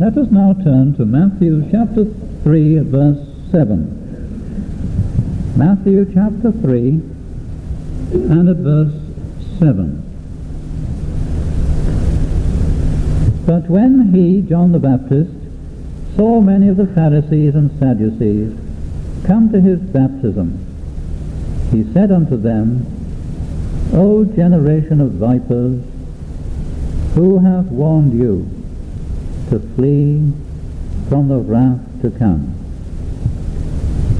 Let us now turn to Matthew chapter 3, verse 7. Matthew chapter 3 and at verse 7. But when he, John the Baptist, saw many of the Pharisees and Sadducees come to his baptism, he said unto them, O generation of vipers, who hath warned you to flee from the wrath to come?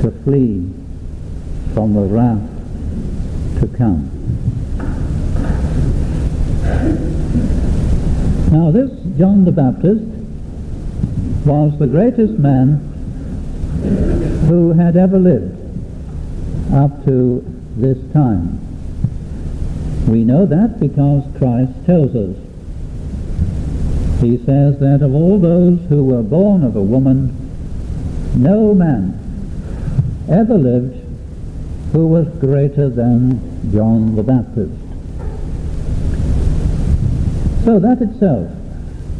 To flee from the wrath to come. Now this John the Baptist was the greatest man who had ever lived up to this time. We know that because Christ tells us. He says that of all those who were born of a woman, no man ever lived who was greater than John the Baptist. So that itself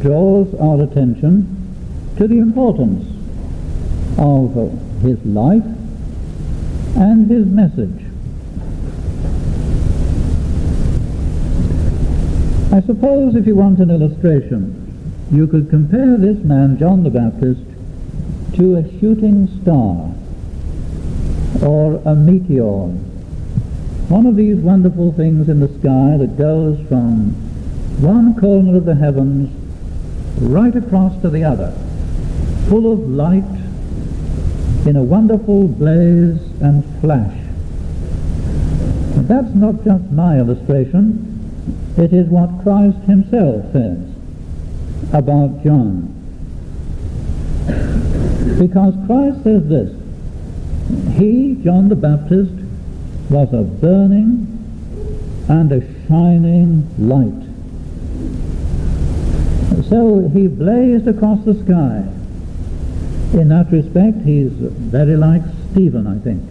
draws our attention to the importance of his life and his message. I suppose if you want an illustration, you could compare this man, John the Baptist, to a shooting star or a meteor. One of these wonderful things in the sky that goes from one corner of the heavens right across to the other, full of light in a wonderful blaze and flash. But that's not just my illustration, it is what Christ himself says about John. Because Christ says this, he, John the Baptist, was a burning and a shining light. So he blazed across the sky. In that respect, he's very like Stephen, I think.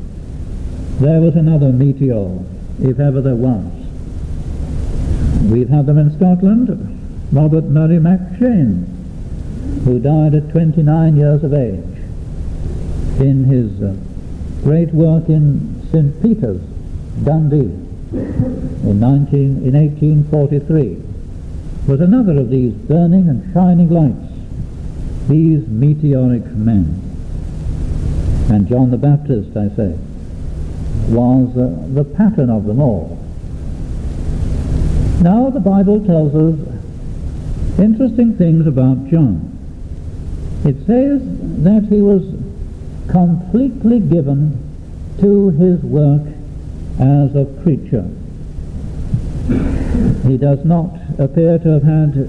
There was another meteor, if ever there was. We've had them in Scotland, Robert Murray McCheyne, who died at 29 years of age in his uh, great work in St. Peter's, Dundee, in, 19, in 1843, was another of these burning and shining lights, these meteoric men. And John the Baptist, I say, was uh, the pattern of them all. Now the Bible tells us interesting things about John. It says that he was completely given to his work as a preacher. He does not appear to have had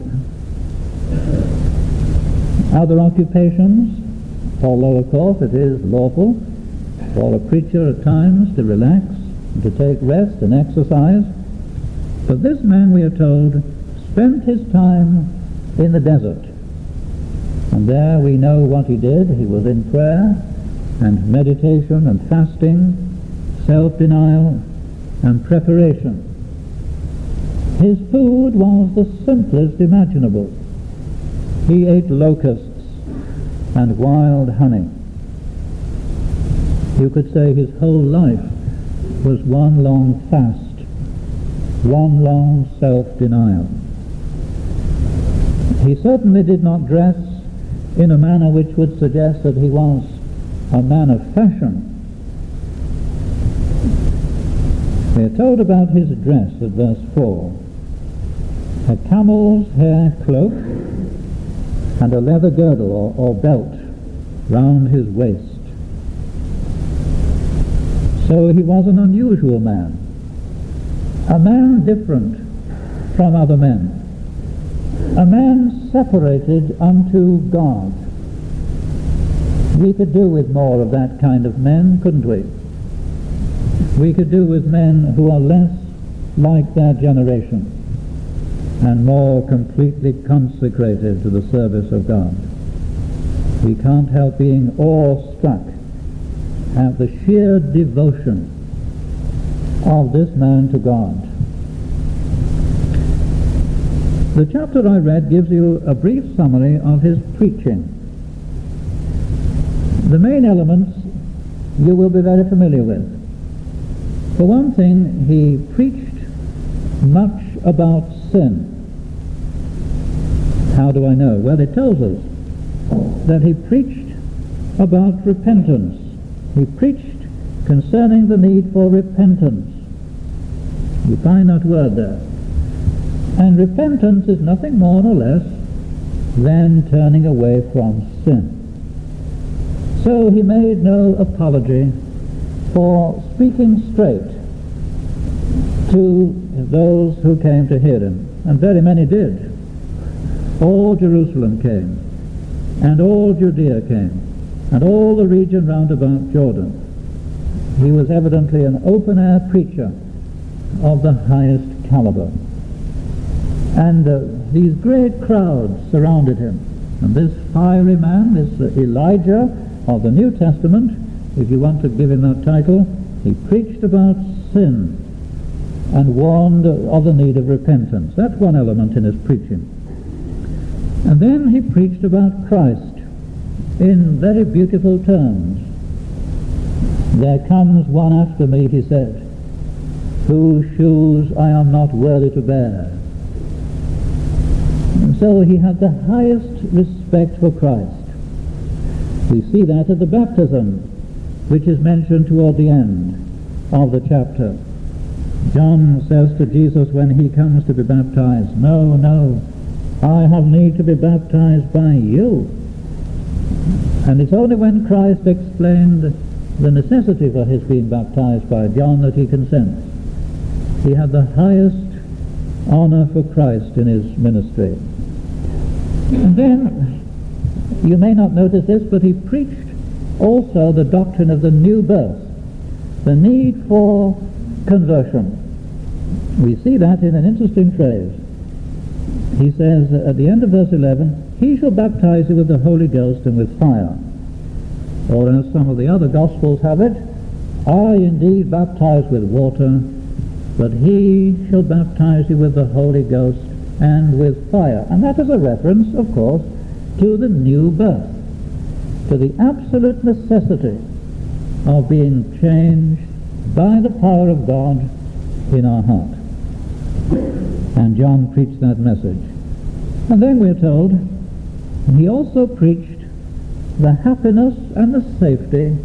other occupations, although of course it is lawful for a preacher at times to relax, to take rest and exercise. But this man, we are told, spent his time in the desert. And there we know what he did. He was in prayer and meditation and fasting, self-denial and preparation. His food was the simplest imaginable. He ate locusts and wild honey. You could say his whole life was one long fast, one long self-denial. He certainly did not dress in a manner which would suggest that he was a man of fashion. We are told about his dress at verse 4. A camel's hair cloak and a leather girdle or, or belt round his waist. So he was an unusual man, a man different from other men, a man separated unto God. We could do with more of that kind of men, couldn't we? We could do with men who are less like their generation and more completely consecrated to the service of God. We can't help being awestruck at the sheer devotion of this man to God. The chapter I read gives you a brief summary of his preaching. The main elements you will be very familiar with. For one thing, he preached much about sin. How do I know? Well, it tells us that he preached about repentance. He preached concerning the need for repentance. You find that word there. And repentance is nothing more nor less than turning away from sin. So he made no apology for speaking straight to those who came to hear him, and very many did. All Jerusalem came, and all Judea came, and all the region round about Jordan. He was evidently an open-air preacher of the highest caliber. And uh, these great crowds surrounded him. And this fiery man, this Elijah of the New Testament, if you want to give him that title, he preached about sin and warned of the need of repentance. That's one element in his preaching. And then he preached about Christ in very beautiful terms. There comes one after me, he said, whose shoes I am not worthy to bear. So he had the highest respect for Christ. We see that at the baptism, which is mentioned toward the end of the chapter. John says to Jesus when he comes to be baptized, No, no, I have need to be baptized by you. And it's only when Christ explained the necessity for his being baptized by John that he consents. He had the highest honor for Christ in his ministry. And then, you may not notice this, but he preached also the doctrine of the new birth, the need for conversion. We see that in an interesting phrase. He says at the end of verse 11, He shall baptize you with the Holy Ghost and with fire. Or as some of the other Gospels have it, I indeed baptize with water, but he shall baptize you with the Holy Ghost and with fire. And that is a reference, of course, to the new birth, to the absolute necessity of being changed by the power of God in our heart. And John preached that message. And then we're told he also preached the happiness and the safety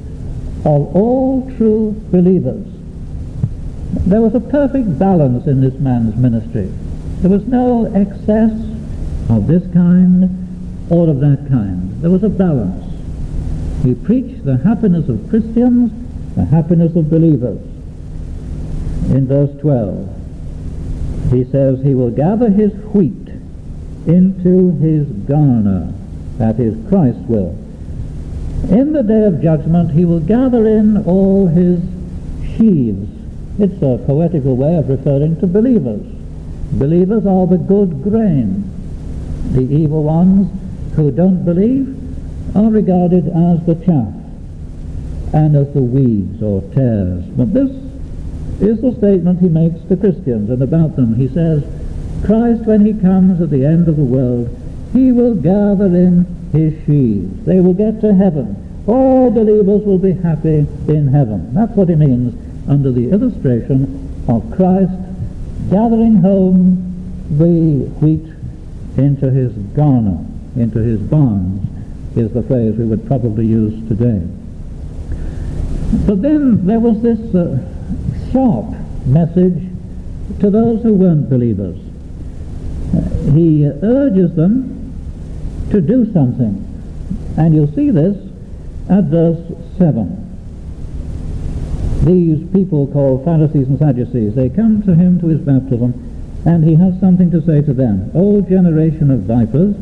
of all true believers. There was a perfect balance in this man's ministry. There was no excess of this kind or of that kind. There was a balance. He preached the happiness of Christians, the happiness of believers. In verse 12, he says, He will gather his wheat into his garner, that is, Christ will. In the day of judgment, he will gather in all his sheaves it's a poetical way of referring to believers. Believers are the good grain. The evil ones who don't believe are regarded as the chaff and as the weeds or tares. But this is the statement he makes to Christians and about them. He says, Christ, when he comes at the end of the world, he will gather in his sheaves. They will get to heaven. All believers will be happy in heaven. That's what he means under the illustration of Christ gathering home the wheat into his garner, into his barns, is the phrase we would probably use today. But then there was this uh, sharp message to those who weren't believers. Uh, he urges them to do something. And you'll see this at verse 7 these people called Pharisees and Sadducees, they come to him to his baptism, and he has something to say to them. O generation of vipers,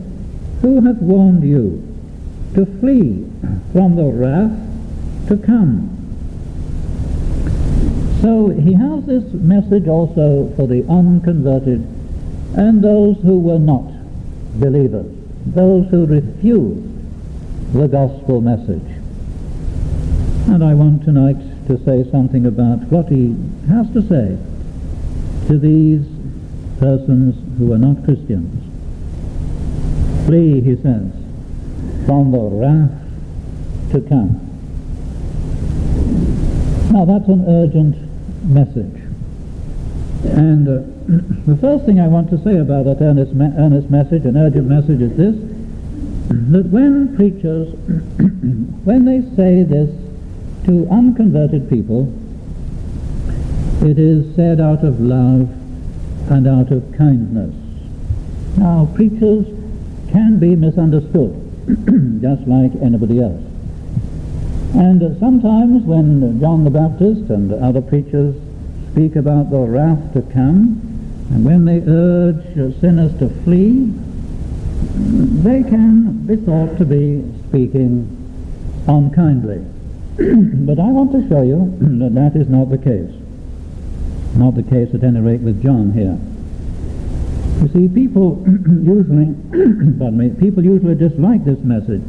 who hath warned you to flee from the wrath to come? So he has this message also for the unconverted and those who were not believers, those who refused the gospel message. And I want tonight to say something about what he has to say to these persons who are not Christians. Flee, he says, from the wrath to come. Now that's an urgent message. And uh, the first thing I want to say about that earnest, me- earnest message, an urgent message, is this, that when preachers, when they say this to unconverted people, it is said out of love and out of kindness. Now, preachers can be misunderstood, just like anybody else. And uh, sometimes when John the Baptist and other preachers speak about the wrath to come, and when they urge sinners to flee, they can be thought to be speaking unkindly. but I want to show you that that is not the case. Not the case at any rate with John here. You see, people usually, pardon me, people usually dislike this message.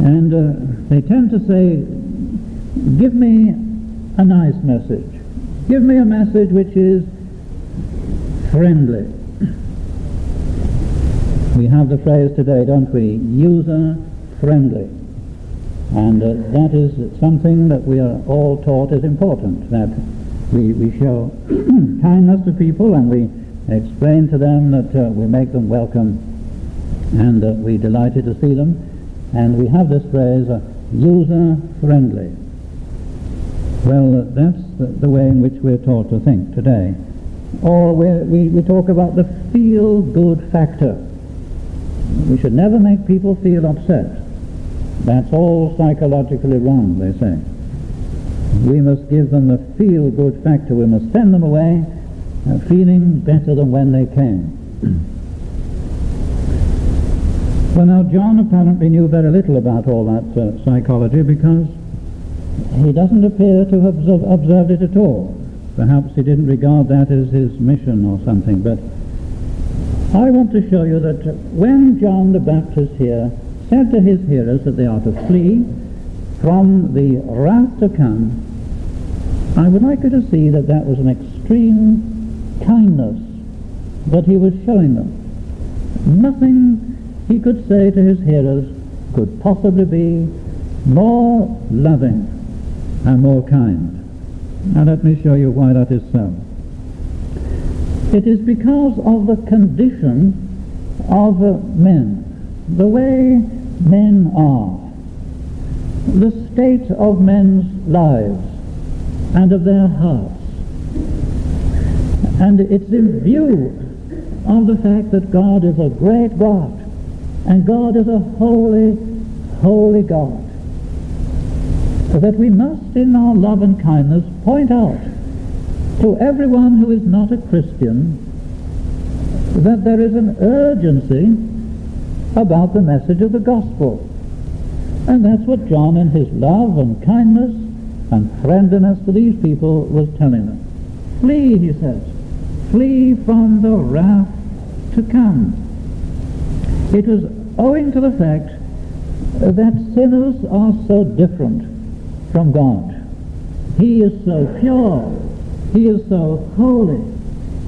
And uh, they tend to say, give me a nice message. Give me a message which is friendly. We have the phrase today, don't we? User friendly. And uh, that is something that we are all taught is important, that we, we show kindness to people and we explain to them that uh, we make them welcome and uh, we're delighted to see them. And we have this phrase, uh, user friendly. Well, uh, that's the, the, way in which we're taught to think today. Or we, we talk about the feel good factor. We should never make people feel upset. That's all psychologically wrong, they say. We must give them the feel good factor. We must send them away uh, feeling better than when they came. well, now, John apparently knew very little about all that uh, psychology because he doesn't appear to have observed it at all. Perhaps he didn't regard that as his mission or something, but I want to show you that when John the Baptist here said to his hearers that they are to flee from the wrath to come, I would like you to see that that was an extreme kindness that he was showing them. Nothing he could say to his hearers could possibly be more loving and more kind. Now let me show you why that is so. It is because of the condition of men, the way men are, the state of men's lives and of their hearts. And it's in view of the fact that God is a great God and God is a holy, holy God that we must, in our love and kindness, point out to everyone who is not a Christian that there is an urgency about the message of the gospel. And that's what John, in his love and kindness and friendliness to these people, was telling them. Flee, he says. Flee from the wrath to come. It was owing to the fact that sinners are so different from God. He is so pure. He is so holy.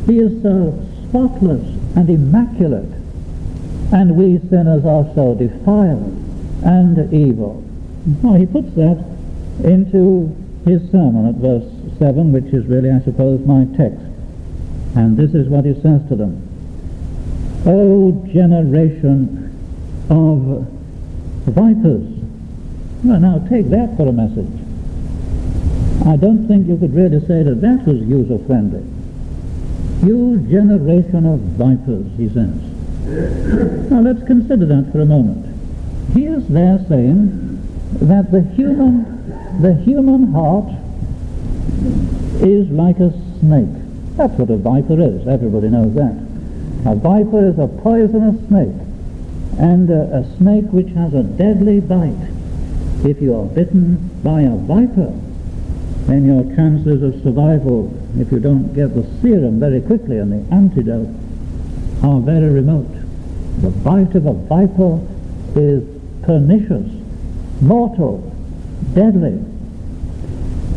He is so spotless and immaculate. And we sinners are so defiled and evil. He puts that into his sermon at verse 7, which is really, I suppose, my text. And this is what he says to them. O generation of vipers, well, now take that for a message. I don't think you could really say that that was user-friendly. You generation of vipers, he says. Now let's consider that for a moment. He is there saying that the human, the human heart is like a snake. That's what a viper is. Everybody knows that. A viper is a poisonous snake, and a, a snake which has a deadly bite if you are bitten by a viper, then your chances of survival, if you don't get the serum very quickly and the antidote, are very remote. The bite of a viper is pernicious, mortal, deadly.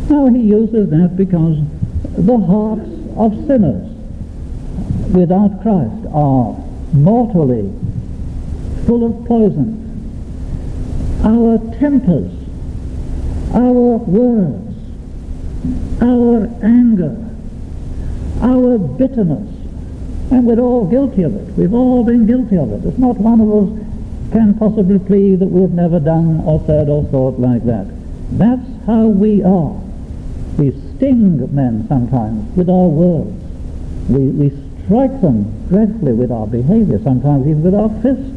Now he uses that because the hearts of sinners without Christ are mortally full of poison. Our tempers, our words, our anger, our bitterness, and we're all guilty of it. We've all been guilty of it. It's not one of us can possibly plead that we've never done or said or thought like that. That's how we are. We sting men sometimes with our words. We, we strike them dreadfully with our behavior, sometimes even with our fist.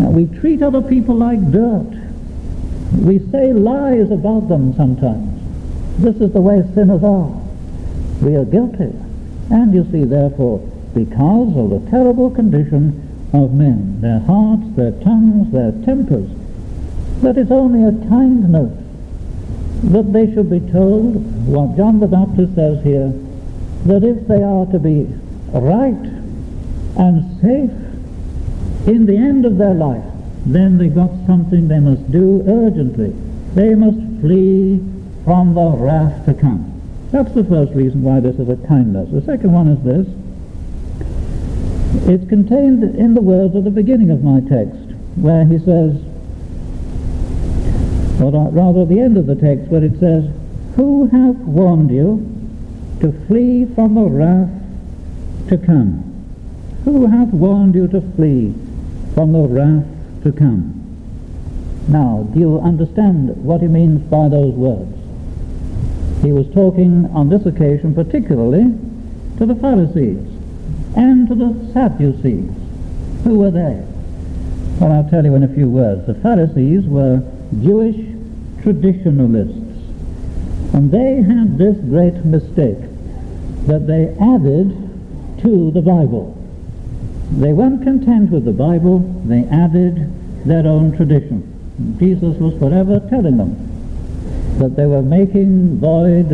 Now, we treat other people like dirt. We say lies about them sometimes. This is the way sinners are. We are guilty. And you see, therefore, because of the terrible condition of men, their hearts, their tongues, their tempers, that it's only a kindness that they should be told what John the Baptist says here, that if they are to be right and safe in the end of their life, then they've got something they must do urgently. They must flee from the wrath to come. That's the first reason why this is a kindness. The second one is this. It's contained in the words at the beginning of my text, where he says, or rather at the end of the text, where it says, Who hath warned you to flee from the wrath to come? Who hath warned you to flee from the wrath to come? Now, do you understand what he means by those words? He was talking on this occasion particularly to the Pharisees and to the Sadducees. Who were they? Well, I'll tell you in a few words. The Pharisees were Jewish traditionalists. And they had this great mistake that they added to the Bible. They weren't content with the Bible, they added their own tradition. Jesus was forever telling them that they were making void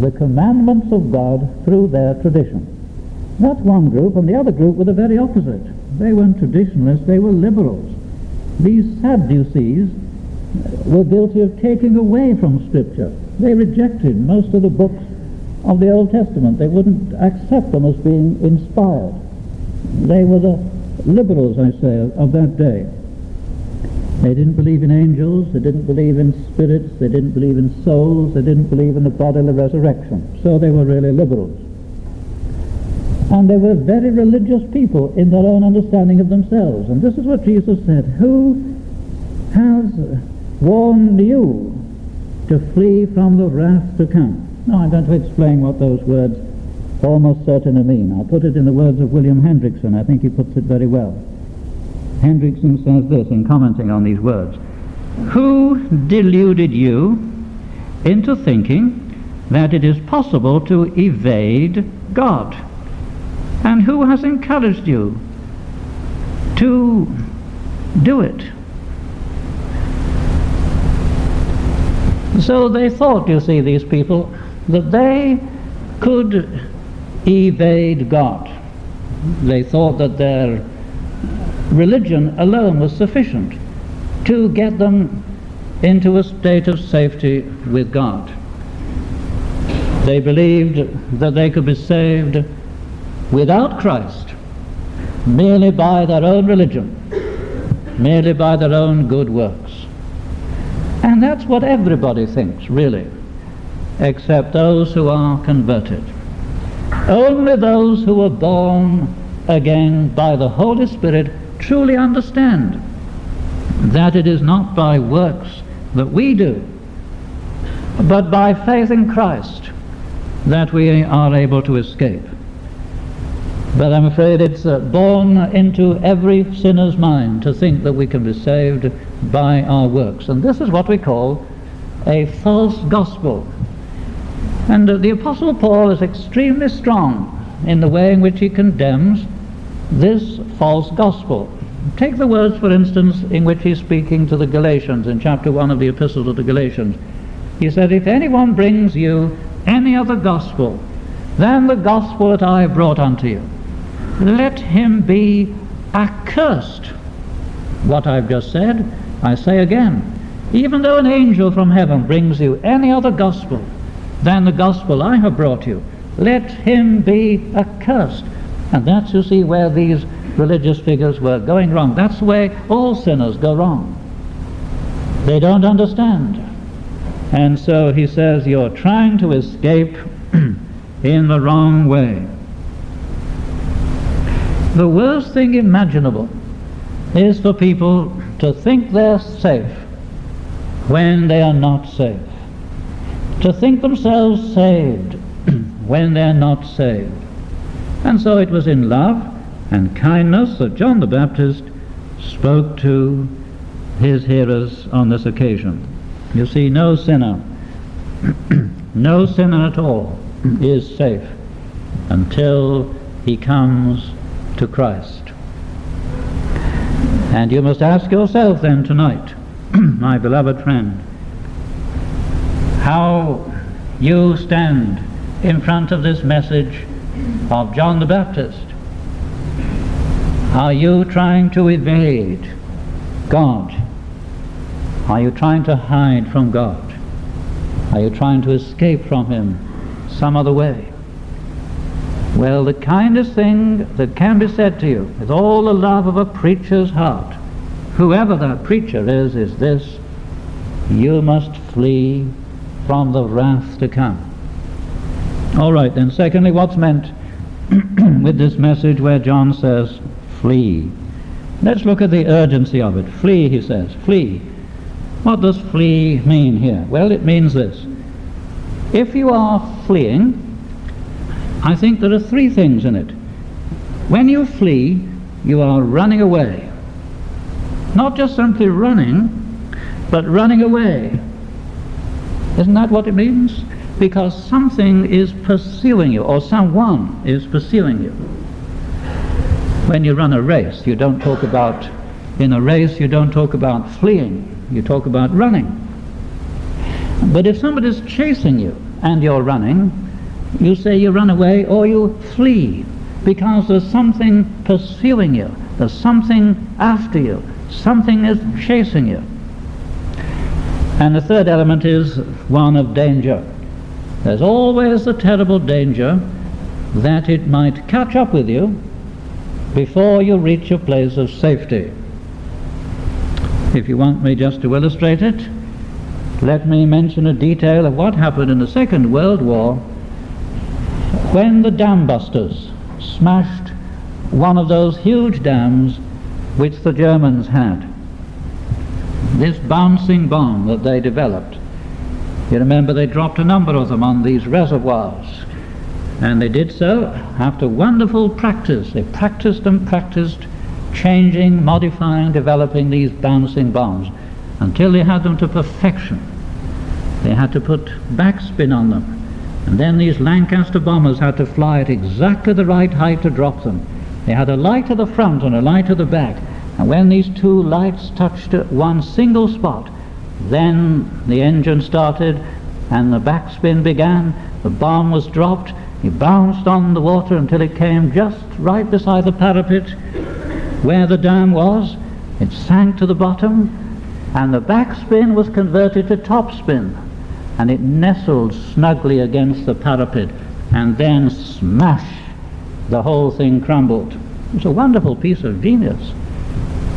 the commandments of God through their tradition. That's one group, and the other group were the very opposite. They weren't traditionalists, they were liberals. These Sadducees were guilty of taking away from Scripture. They rejected most of the books of the Old Testament. They wouldn't accept them as being inspired. They were the liberals, I say, of that day. They didn't believe in angels, they didn't believe in spirits, they didn't believe in souls, they didn't believe in the bodily resurrection. So they were really liberals. And they were very religious people in their own understanding of themselves. And this is what Jesus said, Who has warned you to flee from the wrath to come? Now I'm going to explain what those words almost certainly mean. I'll put it in the words of William Hendriksen. I think he puts it very well. Hendriksen says this in commenting on these words Who deluded you into thinking that it is possible to evade God? And who has encouraged you to do it? So they thought, you see, these people, that they could evade God. They thought that their religion alone was sufficient to get them into a state of safety with God. They believed that they could be saved without Christ merely by their own religion, merely by their own good works. And that's what everybody thinks, really, except those who are converted. Only those who are born again by the Holy Spirit truly understand that it is not by works that we do, but by faith in Christ that we are able to escape. But I'm afraid it's uh, born into every sinner's mind to think that we can be saved by our works. And this is what we call a false gospel. And uh, the Apostle Paul is extremely strong in the way in which he condemns this false gospel. Take the words, for instance, in which he's speaking to the Galatians in chapter 1 of the Epistle to the Galatians. He said, If anyone brings you any other gospel than the gospel that I have brought unto you, let him be accursed. What I've just said, I say again. Even though an angel from heaven brings you any other gospel than the gospel I have brought you, let him be accursed. And that's, you see, where these religious figures were going wrong. That's the way all sinners go wrong. They don't understand. And so he says, You're trying to escape in the wrong way. The worst thing imaginable is for people to think they're safe when they are not safe, to think themselves saved when they're not saved. And so it was in love and kindness that John the Baptist spoke to his hearers on this occasion. You see, no sinner, no sinner at all is safe until he comes to Christ. And you must ask yourself then tonight, my beloved friend, how you stand in front of this message of John the Baptist. Are you trying to evade God? Are you trying to hide from God? Are you trying to escape from Him some other way? Well, the kindest thing that can be said to you, with all the love of a preacher's heart, whoever that preacher is, is this you must flee from the wrath to come. All right, then, secondly, what's meant with this message where John says, flee? Let's look at the urgency of it. Flee, he says, flee. What does flee mean here? Well, it means this. If you are fleeing, I think there are three things in it. When you flee, you are running away. Not just simply running, but running away. Isn't that what it means? Because something is pursuing you, or someone is pursuing you. When you run a race, you don't talk about, in a race, you don't talk about fleeing, you talk about running. But if somebody's chasing you and you're running, you say you run away or you flee because there's something pursuing you, there's something after you, something is chasing you. And the third element is one of danger. There's always the terrible danger that it might catch up with you before you reach a place of safety. If you want me just to illustrate it, let me mention a detail of what happened in the Second World War when the dam busters smashed one of those huge dams which the Germans had, this bouncing bomb that they developed, you remember they dropped a number of them on these reservoirs. And they did so after wonderful practice. They practiced and practiced changing, modifying, developing these bouncing bombs until they had them to perfection. They had to put backspin on them and then these Lancaster bombers had to fly at exactly the right height to drop them. They had a light at the front and a light at the back. And when these two lights touched one single spot, then the engine started and the backspin began. The bomb was dropped. It bounced on the water until it came just right beside the parapet where the dam was. It sank to the bottom and the backspin was converted to topspin and it nestled snugly against the parapet, and then smash, the whole thing crumbled. It's a wonderful piece of genius.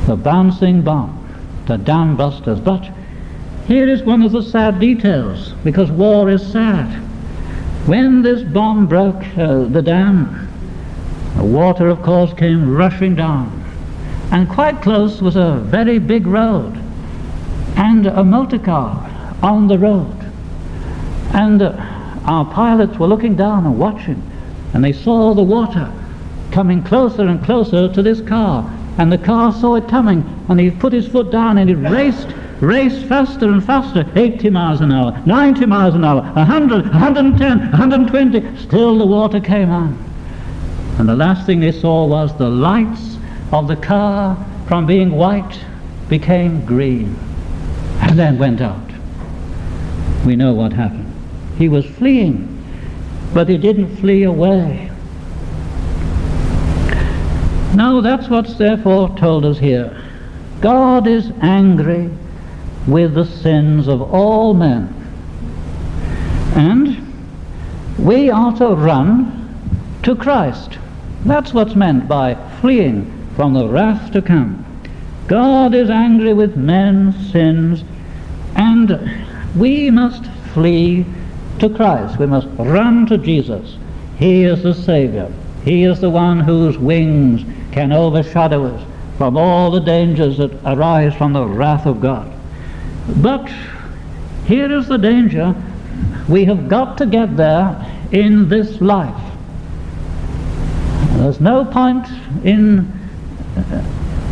The bouncing bomb, the dam busters. But here is one of the sad details, because war is sad. When this bomb broke uh, the dam, the water, of course, came rushing down. And quite close was a very big road and a motor car on the road. And uh, our pilots were looking down and watching, and they saw the water coming closer and closer to this car. And the car saw it coming, and he put his foot down and it raced, raced faster and faster 80 miles an hour, 90 miles an hour, 100, 110, 120. Still the water came on. And the last thing they saw was the lights of the car from being white became green and then went out. We know what happened. He was fleeing, but he didn't flee away. Now that's what's therefore told us here. God is angry with the sins of all men. And we are to run to Christ. That's what's meant by fleeing from the wrath to come. God is angry with men's sins, and we must flee to Christ. We must run to Jesus. He is the Savior. He is the one whose wings can overshadow us from all the dangers that arise from the wrath of God. But here is the danger. We have got to get there in this life. There's no point in uh,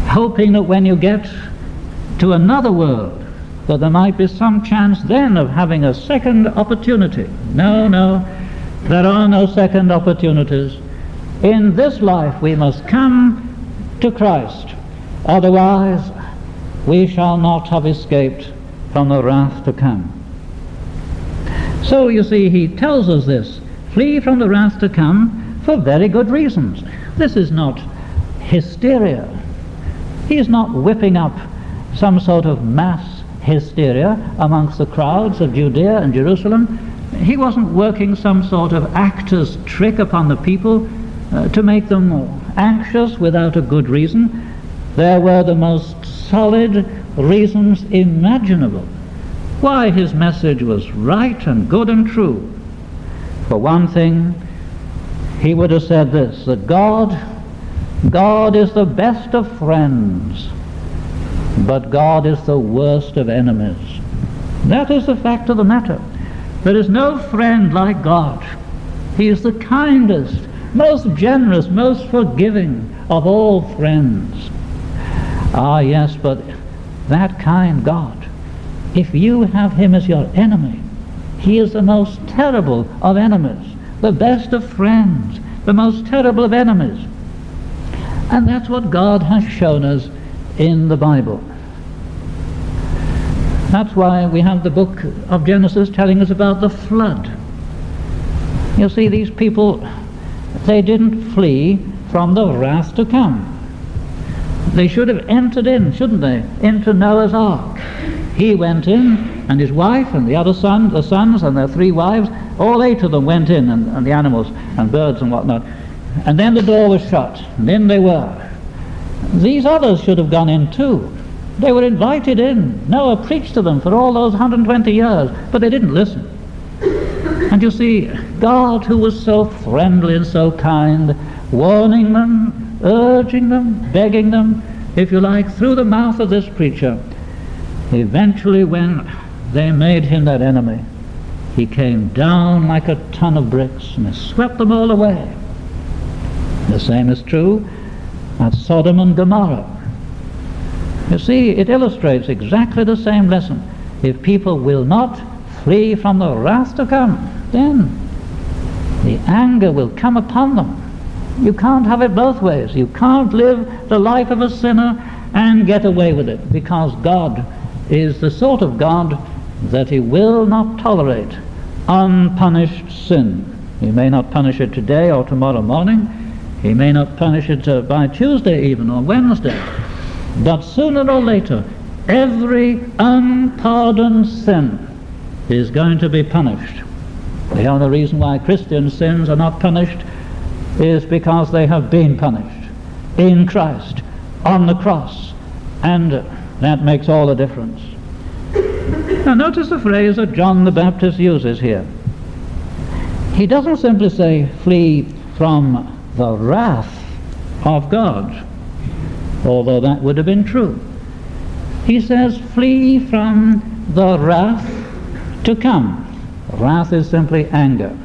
hoping that when you get to another world, that there might be some chance then of having a second opportunity. No, no, there are no second opportunities. In this life we must come to Christ. Otherwise, we shall not have escaped from the wrath to come. So you see, he tells us this flee from the wrath to come for very good reasons. This is not hysteria. He is not whipping up some sort of mass hysteria amongst the crowds of Judea and Jerusalem. He wasn't working some sort of actor's trick upon the people uh, to make them anxious without a good reason. There were the most solid reasons imaginable why his message was right and good and true. For one thing, he would have said this that God, God is the best of friends, but God is the worst of enemies. That is the fact of the matter. There is no friend like God. He is the kindest, most generous, most forgiving of all friends. Ah, yes, but that kind God if you have him as your enemy, he is the most terrible of enemies, the best of friends, the most terrible of enemies. And that's what God has shown us in the Bible. That's why we have the book of Genesis telling us about the flood. You see, these people, they didn't flee from the wrath to come. They should have entered in, shouldn't they, into Noah's ark. He went in, and his wife, and the other son, the sons, and their three wives, all eight of them went in, and, and the animals, and birds, and whatnot. And then the door was shut, and in they were. These others should have gone in too. They were invited in. Noah preached to them for all those 120 years, but they didn't listen. And you see, God, who was so friendly and so kind, warning them, urging them, begging them, if you like, through the mouth of this preacher, Eventually, when they made him their enemy, he came down like a ton of bricks and swept them all away. The same is true at Sodom and Gomorrah. You see, it illustrates exactly the same lesson. If people will not flee from the wrath to come, then the anger will come upon them. You can't have it both ways. You can't live the life of a sinner and get away with it because God is the sort of God that he will not tolerate unpunished sin. He may not punish it today or tomorrow morning. He may not punish it uh, by Tuesday even or Wednesday. But sooner or later, every unpardoned sin is going to be punished. The only reason why Christian sins are not punished is because they have been punished in Christ on the cross. And that makes all the difference. Now notice the phrase that John the Baptist uses here. He doesn't simply say, flee from the wrath of God, although that would have been true. He says, flee from the wrath to come. Wrath is simply anger.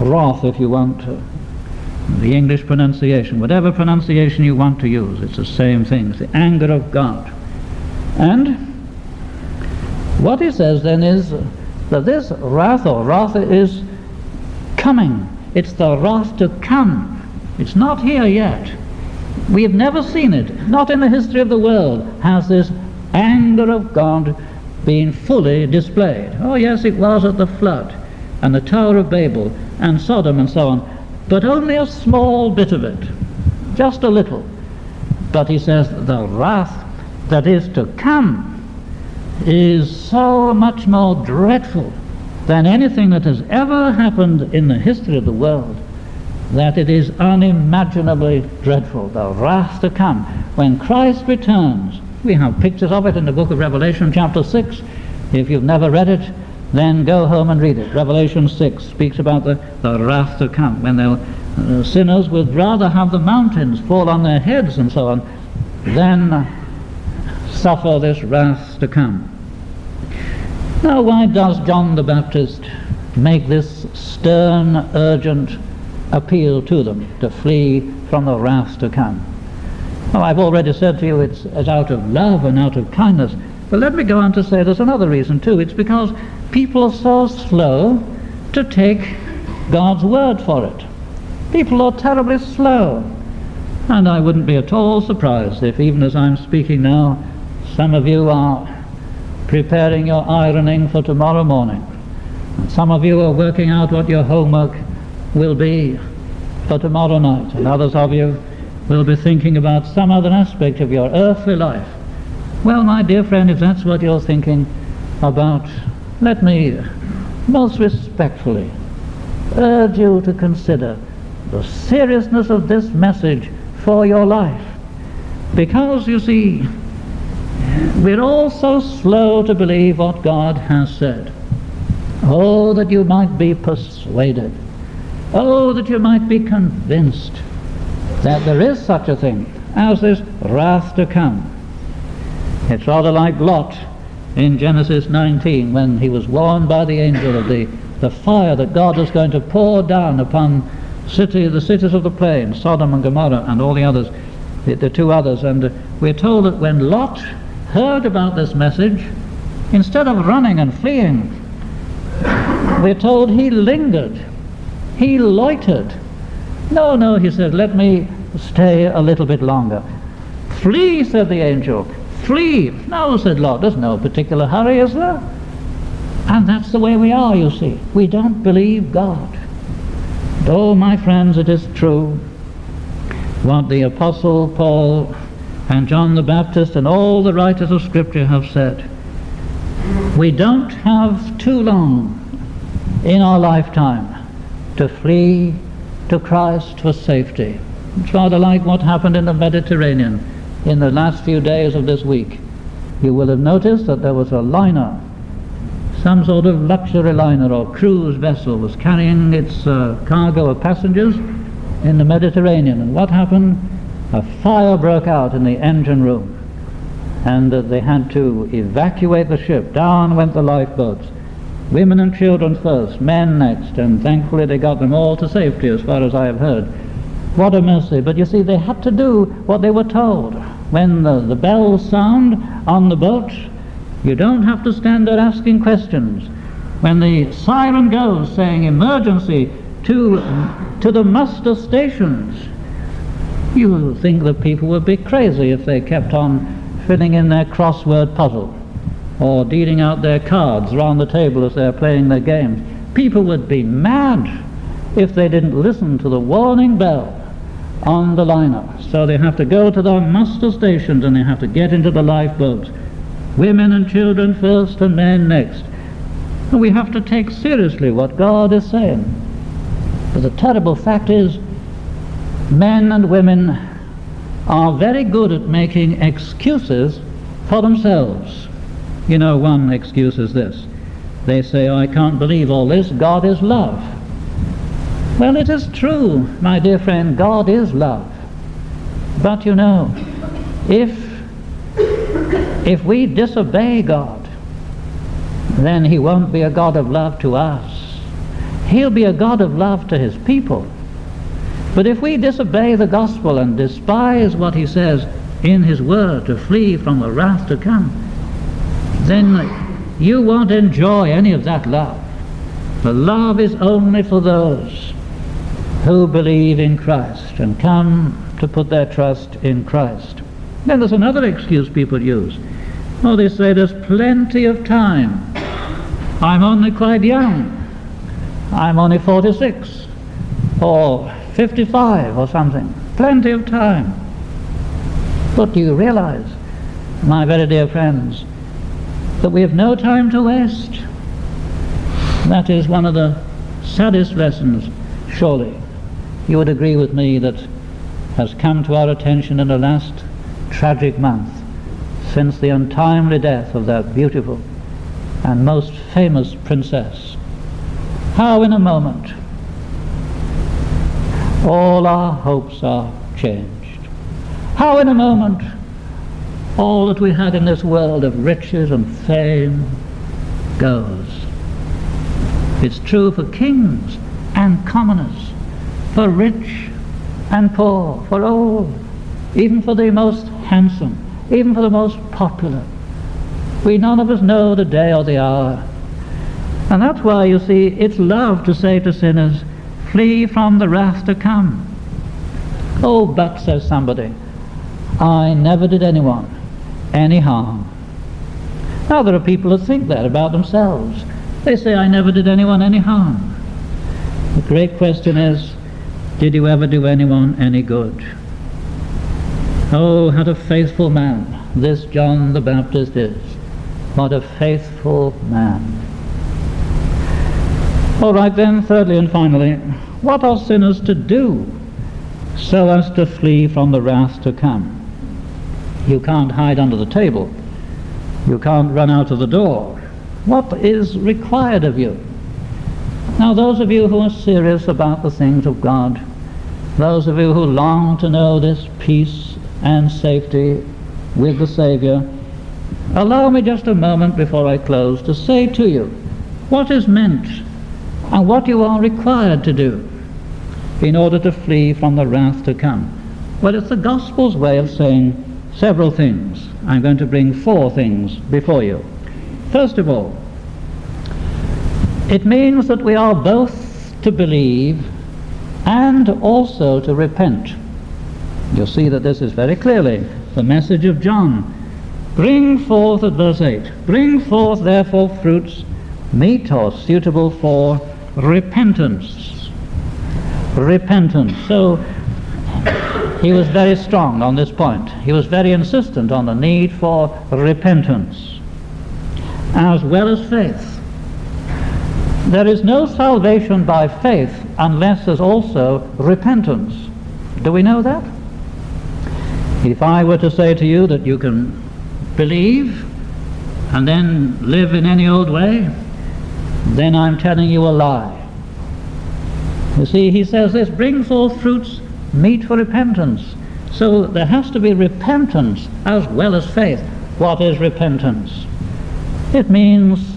Wrath, if you want to. The English pronunciation, whatever pronunciation you want to use, it's the same thing. It's the anger of God. And what he says then is that this wrath or wrath is coming. It's the wrath to come. It's not here yet. We have never seen it. Not in the history of the world has this anger of God been fully displayed. Oh yes, it was at the flood and the Tower of Babel and Sodom and so on, but only a small bit of it, just a little. But he says the wrath that is to come is so much more dreadful than anything that has ever happened in the history of the world. that it is unimaginably dreadful, the wrath to come. When Christ returns, we have pictures of it in the book of Revelation, chapter 6. If you've never read it, then go home and read it. Revelation 6 speaks about the, the wrath to come, when uh, sinners would rather have the mountains fall on their heads and so on than suffer this wrath to come. Now, why does John the Baptist make this stern, urgent appeal to them to flee from the wrath to come? Well, I've already said to you it's, it's out of love and out of kindness. But let me go on to say there's another reason too. It's because people are so slow to take God's word for it. People are terribly slow. And I wouldn't be at all surprised if, even as I'm speaking now, some of you are preparing your ironing for tomorrow morning. And some of you are working out what your homework will be for tomorrow night. And others of you will be thinking about some other aspect of your earthly life. Well, my dear friend, if that's what you're thinking about, let me most respectfully urge you to consider the seriousness of this message for your life. Because, you see, we're all so slow to believe what God has said. Oh, that you might be persuaded. Oh, that you might be convinced that there is such a thing as this wrath to come. It's rather like Lot in Genesis 19 when he was warned by the angel of the, the fire that God was going to pour down upon city, the cities of the plain, Sodom and Gomorrah and all the others, the, the two others. And we're told that when Lot heard about this message, instead of running and fleeing, we're told he lingered, he loitered. No, no, he said, let me stay a little bit longer. Flee, said the angel. Flee. No, said Lot, there's no particular hurry, is there? And that's the way we are, you see. We don't believe God. Oh, my friends, it is true what the Apostle Paul and John the Baptist and all the writers of Scripture have said. We don't have too long in our lifetime to flee to Christ for safety. It's rather like what happened in the Mediterranean in the last few days of this week. You will have noticed that there was a liner some sort of luxury liner or cruise vessel was carrying its uh, cargo of passengers in the Mediterranean. And what happened? A fire broke out in the engine room, and uh, they had to evacuate the ship. Down went the lifeboats. Women and children first, men next, and thankfully they got them all to safety as far as I have heard. What a mercy. But you see, they had to do what they were told. When the, the bells sound on the boat, you don't have to stand there asking questions. When the siren goes saying emergency to, to the muster stations, you think that people would be crazy if they kept on filling in their crossword puzzle or dealing out their cards around the table as they're playing their games. People would be mad if they didn't listen to the warning bell on the liner. So they have to go to the muster stations and they have to get into the lifeboats women and children first and men next. And we have to take seriously what God is saying. But the terrible fact is, men and women are very good at making excuses for themselves. You know, one excuse is this. They say, oh, I can't believe all this. God is love. Well, it is true, my dear friend, God is love. But you know, if if we disobey God, then He won't be a God of love to us. He'll be a God of love to His people. But if we disobey the gospel and despise what He says in His word to flee from the wrath to come, then you won't enjoy any of that love. The love is only for those who believe in Christ and come to put their trust in Christ. Then there's another excuse people use. Oh, they say there's plenty of time. I'm only quite young. I'm only 46 or 55 or something. Plenty of time. But do you realize, my very dear friends, that we have no time to waste? That is one of the saddest lessons, surely, you would agree with me that has come to our attention in the last tragic month since the untimely death of that beautiful and most famous princess. How in a moment all our hopes are changed. How in a moment all that we had in this world of riches and fame goes. It's true for kings and commoners, for rich and poor, for all, even for the most handsome, even for the most popular. We none of us know the day or the hour. And that's why, you see, it's love to say to sinners, flee from the wrath to come. Oh, but, says somebody, I never did anyone any harm. Now, there are people who think that about themselves. They say, I never did anyone any harm. The great question is, did you ever do anyone any good? Oh, what a faithful man this John the Baptist is. What a faithful man. All right then, thirdly and finally, what are sinners to do so as to flee from the wrath to come? You can't hide under the table. You can't run out of the door. What is required of you? Now, those of you who are serious about the things of God, those of you who long to know this peace and safety with the Saviour, allow me just a moment before I close to say to you what is meant and what you are required to do in order to flee from the wrath to come. Well, it's the Gospel's way of saying several things. I'm going to bring four things before you. First of all, it means that we are both to believe and also to repent. You'll see that this is very clearly the message of John. Bring forth, at verse 8, bring forth therefore fruits meet or suitable for repentance. Repentance. So he was very strong on this point. He was very insistent on the need for repentance as well as faith. There is no salvation by faith unless there's also repentance. Do we know that? If I were to say to you that you can believe and then live in any old way, then I'm telling you a lie. You see, he says this bring forth fruits meet for repentance. So there has to be repentance as well as faith. What is repentance? It means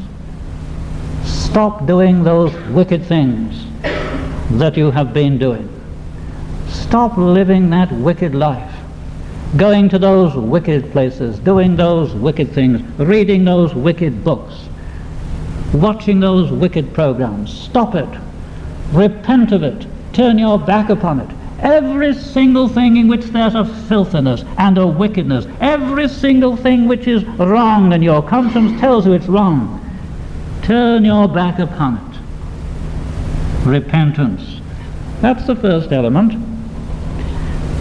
stop doing those wicked things that you have been doing. Stop living that wicked life. Going to those wicked places, doing those wicked things, reading those wicked books, watching those wicked programs. Stop it. Repent of it. Turn your back upon it. Every single thing in which there's a filthiness and a wickedness, every single thing which is wrong and your conscience tells you it's wrong, turn your back upon it. Repentance. That's the first element.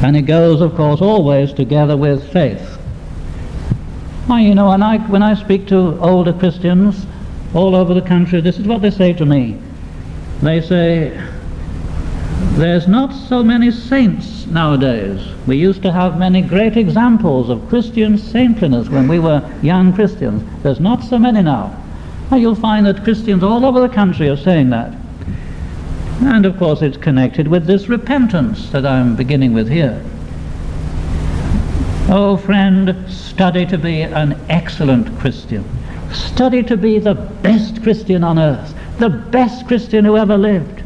And it goes, of course, always together with faith. You know, I, when I speak to older Christians all over the country, this is what they say to me. They say, there's not so many saints nowadays. We used to have many great examples of Christian saintliness when we were young Christians. There's not so many now. You'll find that Christians all over the country are saying that. And of course it's connected with this repentance that I'm beginning with here. Oh friend, study to be an excellent Christian. Study to be the best Christian on earth, the best Christian who ever lived.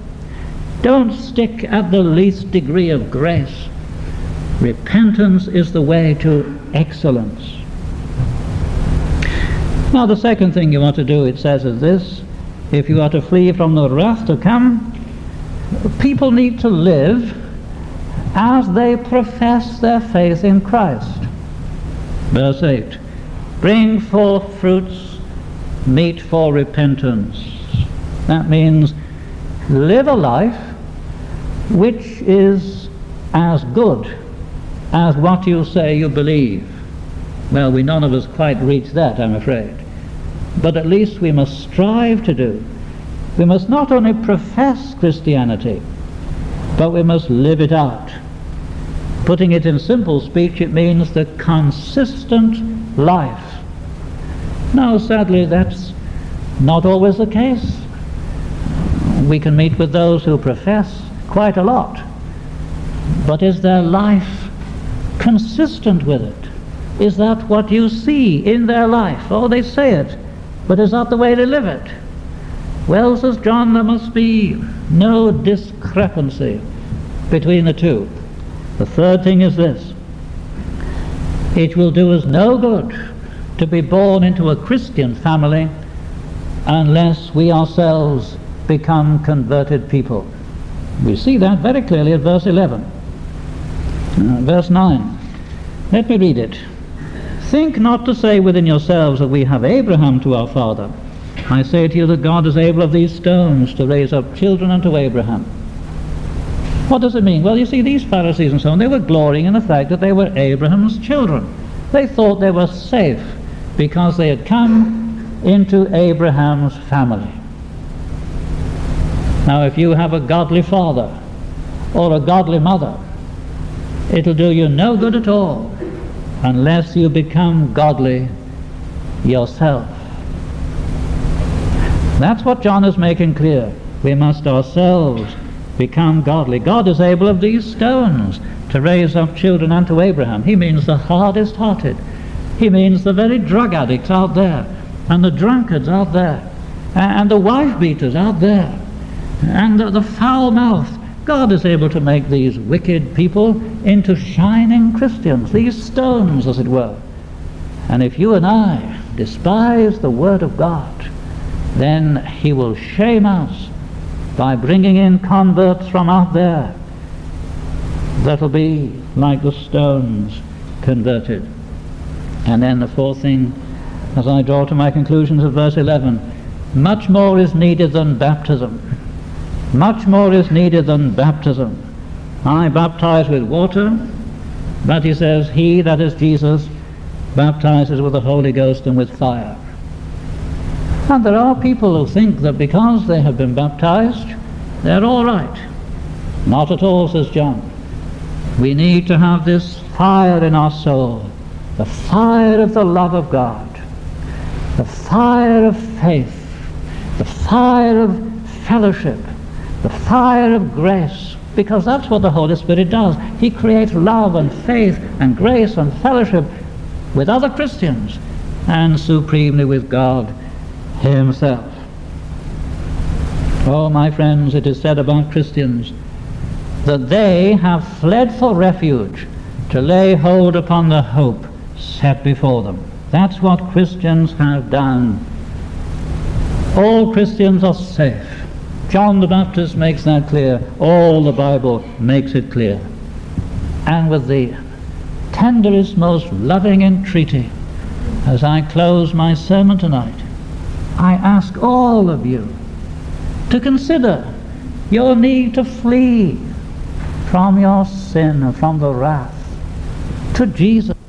Don't stick at the least degree of grace. Repentance is the way to excellence. Now, the second thing you want to do, it says, is this if you are to flee from the wrath to come, people need to live as they profess their faith in Christ. Verse 8 Bring forth fruits meet for repentance. That means live a life which is as good as what you say you believe. Well, we none of us quite reach that, I'm afraid. But at least we must strive to do. We must not only profess Christianity, but we must live it out. Putting it in simple speech, it means the consistent life. Now, sadly, that's not always the case. We can meet with those who profess quite a lot, but is their life consistent with it? Is that what you see in their life? Oh, they say it, but is that the way they live it? Well, says John, there must be no discrepancy between the two. The third thing is this it will do us no good to be born into a Christian family unless we ourselves become converted people. We see that very clearly at verse 11. Uh, verse 9. Let me read it. Think not to say within yourselves that we have Abraham to our father. I say to you that God is able of these stones to raise up children unto Abraham. What does it mean? Well, you see, these Pharisees and so on, they were glorying in the fact that they were Abraham's children. They thought they were safe because they had come into Abraham's family. Now, if you have a godly father or a godly mother, it'll do you no good at all unless you become godly yourself. That's what John is making clear. We must ourselves become godly. God is able of these stones to raise up children unto Abraham. He means the hardest hearted. He means the very drug addicts out there, and the drunkards out there, and the wife beaters out there, and the, foul mouthed God is able to make these wicked people into shining Christians, these stones, as it were. And if you and I despise the Word of God, then He will shame us by bringing in converts from out there that'll be like the stones converted. And then the fourth thing, as I draw to my conclusions of verse 11, much more is needed than baptism. Much more is needed than baptism. I baptize with water, but he says, He, that is Jesus, baptizes with the Holy Ghost and with fire. And there are people who think that because they have been baptized, they're all right. Not at all, says John. We need to have this fire in our soul, the fire of the love of God, the fire of faith, the fire of fellowship, the fire of grace, because that's what the Holy Spirit does. He creates love and faith and grace and fellowship with other Christians and supremely with God Himself. Oh, my friends, it is said about Christians that they have fled for refuge to lay hold upon the hope set before them. That's what Christians have done. All Christians are safe John the Baptist makes that clear. All the Bible makes it clear. And with the tenderest, most loving entreaty, as I close my sermon tonight, I ask all of you to consider your need to flee from your sin from the wrath to Jesus.